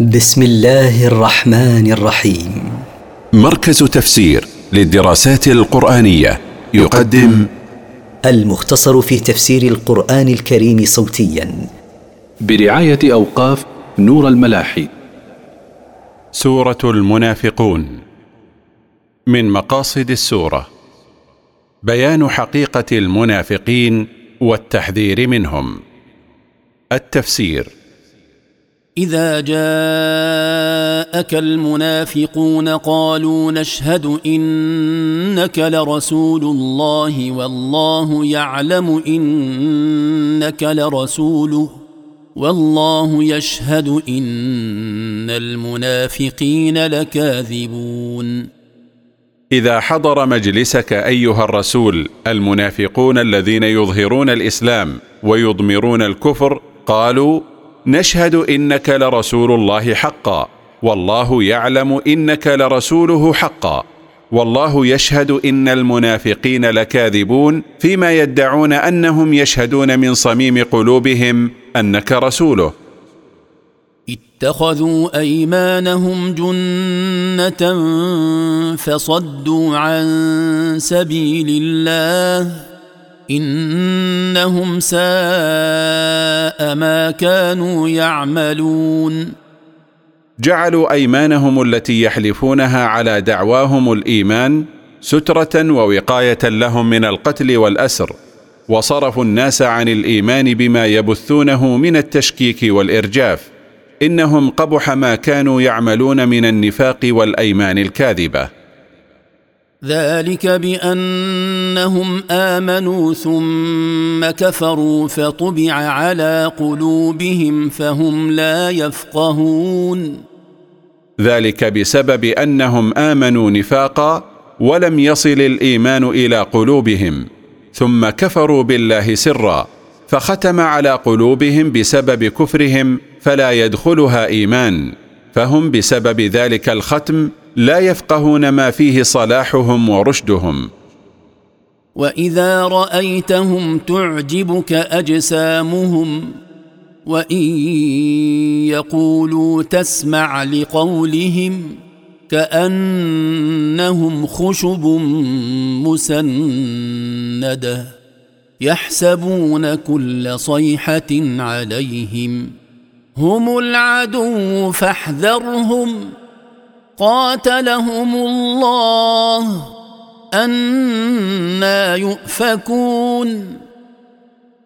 بسم الله الرحمن الرحيم. مركز تفسير للدراسات القرآنية يقدم المختصر في تفسير القرآن الكريم صوتيا. برعاية أوقاف نور الملاحي. سورة المنافقون. من مقاصد السورة بيان حقيقة المنافقين والتحذير منهم. التفسير إذا جاءك المنافقون قالوا نشهد إنك لرسول الله والله يعلم إنك لرسوله والله يشهد إن المنافقين لكاذبون. إذا حضر مجلسك أيها الرسول المنافقون الذين يظهرون الإسلام ويضمرون الكفر قالوا نشهد إنك لرسول الله حقا. والله يعلم إنك لرسوله حقا. والله يشهد إن المنافقين لكاذبون فيما يدعون أنهم يشهدون من صميم قلوبهم أنك رسوله. اتخذوا أيمانهم جنة فصدوا عن سبيل الله. إنهم ساء ما كانوا يعملون. جعلوا أيمانهم التي يحلفونها على دعواهم الإيمان سترة ووقاية لهم من القتل والأسر وصرفوا الناس عن الإيمان بما يبثونه من التشكيك والإرجاف إنهم قبح ما كانوا يعملون من النفاق والأيمان الكاذبة. ذلك بأنهم آمنوا ثم كفروا فطبع على قلوبهم فهم لا يفقهون. ذلك بسبب أنهم آمنوا نفاقا ولم يصل الإيمان إلى قلوبهم ثم كفروا بالله سرا فختم على قلوبهم بسبب كفرهم فلا يدخلها إيمان فهم بسبب ذلك الختم لا يفقهون ما فيه صلاحهم ورشدهم. وإذا رأيتهم تعجبك أجسامهم وإن يقولوا تسمع لقولهم كأنهم خشب مسندة يحسبون كل صيحة عليهم. هم العدو فاحذرهم. قاتلهم الله أنا يؤفكون.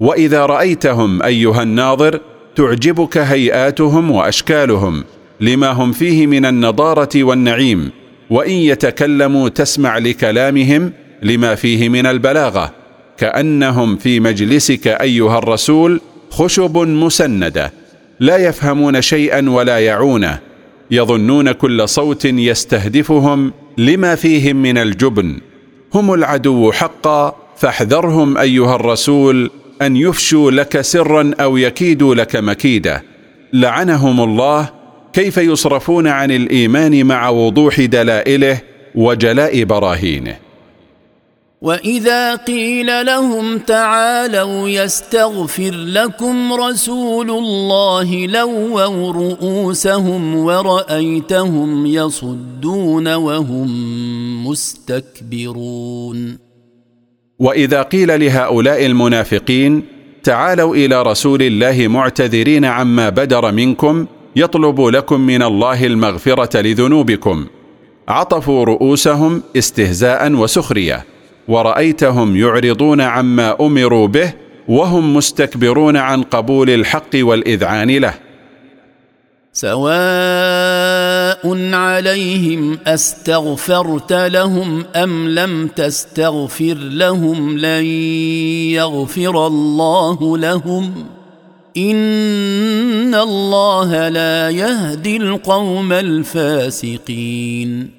وإذا رأيتهم أيها الناظر تعجبك هيئاتهم وأشكالهم لما هم فيه من النضارة والنعيم وإن يتكلموا تسمع لكلامهم لما فيه من البلاغة كأنهم في مجلسك أيها الرسول خشب مسندة لا يفهمون شيئا ولا يعونه. يظنون كل صوت يستهدفهم لما فيهم من الجبن. هم العدو حقا فاحذرهم أيها الرسول أن يفشوا لك سرا أو يكيدوا لك مكيدة. لعنهم الله كيف يصرفون عن الإيمان مع وضوح دلائله وجلاء براهينه. واذا قيل لهم تعالوا يستغفر لكم رسول الله لووا رؤوسهم ورايتهم يصدون وهم مستكبرون واذا قيل لهؤلاء المنافقين تعالوا إلى رسول الله معتذرين عما بدر منكم يطلب لكم من الله المغفره لذنوبكم. عطفوا رؤوسهم استهزاء وسخرية. ورأيتهم يعرضون عما أمروا به وهم مستكبرون عن قبول الحق والإذعان له. سواء عليهم أستغفرت لهم أم لم تستغفر لهم لن يغفر الله لهم. إن الله لا يهدي القوم الفاسقين.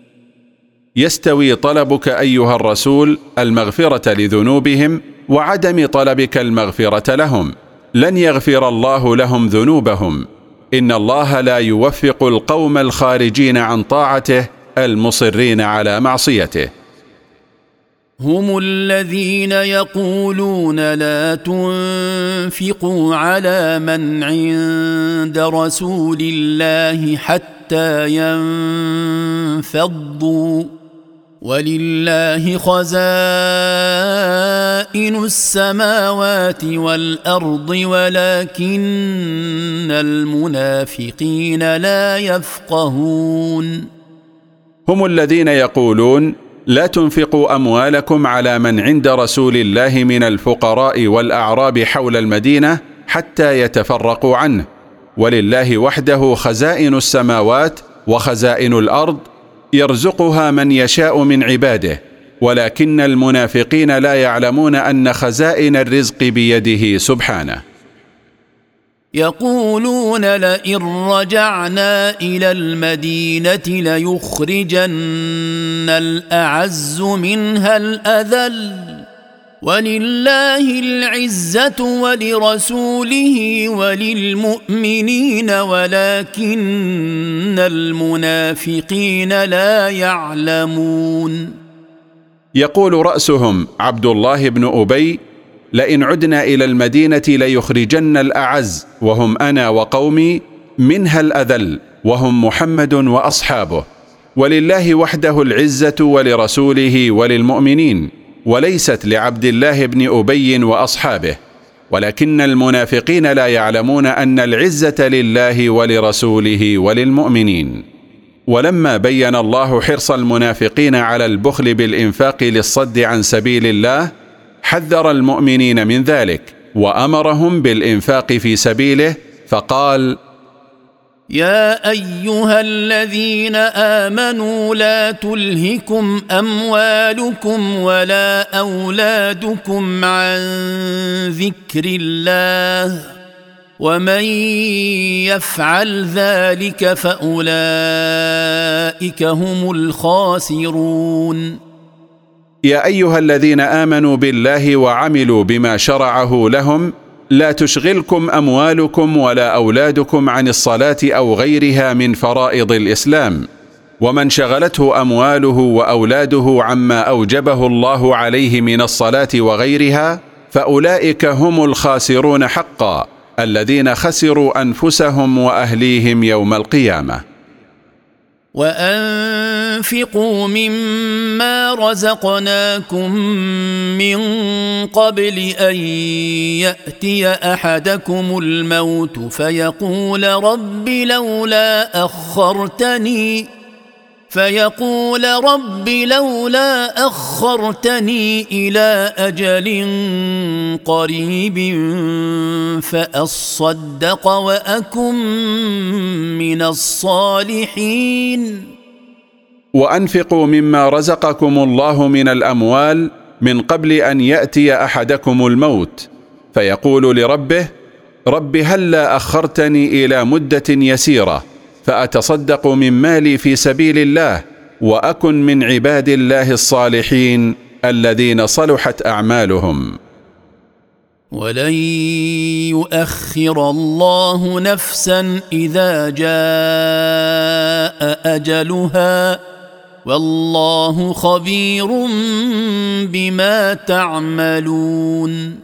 يستوي طلبك أيها الرسول المغفرة لذنوبهم وعدم طلبك المغفرة لهم. لن يغفر الله لهم ذنوبهم. إن الله لا يوفق القوم الخارجين عن طاعته المصرين على معصيته. هم الذين يقولون لا تنفقوا على من عند رسول الله حتى ينفضوا. ولله خزائن السماوات والأرض ولكن المنافقين لا يفقهون. هم الذين يقولون لا تنفقوا أموالكم على من عند رسول الله من الفقراء والأعراب حول المدينة حتى يتفرقوا عنه. ولله وحده خزائن السماوات وخزائن الأرض يرزقها من يشاء من عباده ولكن المنافقين لا يعلمون أن خزائن الرزق بيده سبحانه. يقولون لئن رجعنا إلى المدينة ليخرجن الأعز منها الأذل. ولله العزة ولرسوله وللمؤمنين ولكن المنافقين لا يعلمون. يقول رأسهم عبد الله بن أبي لئن عدنا إلى المدينة ليخرجن الأعز وهم أنا وقومي منها الأذل وهم محمد وأصحابه. ولله وحده العزة ولرسوله وللمؤمنين. وليست لعبد الله بن أبي وأصحابه ولكن المنافقين لا يعلمون أن العزة لله ولرسوله وللمؤمنين. ولما بين الله حرص المنافقين على البخل بالإنفاق للصد عن سبيل الله حذر المؤمنين من ذلك وأمرهم بالإنفاق في سبيله فقال يا أيها الذين آمنوا لا تلهكم أموالكم ولا أولادكم عن ذكر الله ومن يفعل ذلك فأولئك هم الخاسرون. يا أيها الذين آمنوا بالله وعملوا بما شرعه لهم لا تشغلكم أموالكم ولا أولادكم عن الصلاة أو غيرها من فرائض الإسلام. ومن شغلته أمواله وأولاده عما أوجبه الله عليه من الصلاة وغيرها فأولئك هم الخاسرون حقا الذين خسروا أنفسهم وأهليهم يوم القيامة. وأنفقوا مما رزقناكم من قبل أن يأتي أحدكم الموت فيقول رب لولا أخرتني فيقول رب لولا أخرتني إلى أجل قريب فأصدق وأكن من الصالحين. وأنفقوا مما رزقكم الله من الأموال من قبل أن يأتي أحدكم الموت. فيقول لربه رب هلا أخرتني إلى مدة يسيرة؟ فأتصدق من مالي في سبيل الله وأكن من عباد الله الصالحين الذين صلحت أعمالهم. ولن يؤخر الله نفسا إذا جاء أجلها. والله خبير بما تعملون.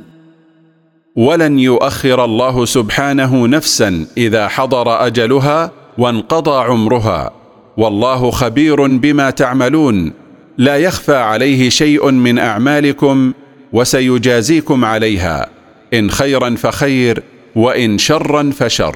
ولن يؤخر الله سبحانه نفسا إذا حضر أجلها وانقضى عمرها. والله خبير بما تعملون. لا يخفى عليه شيء من أعمالكم وسيجازيكم عليها. إن خيرا فخير وإن شرا فشر.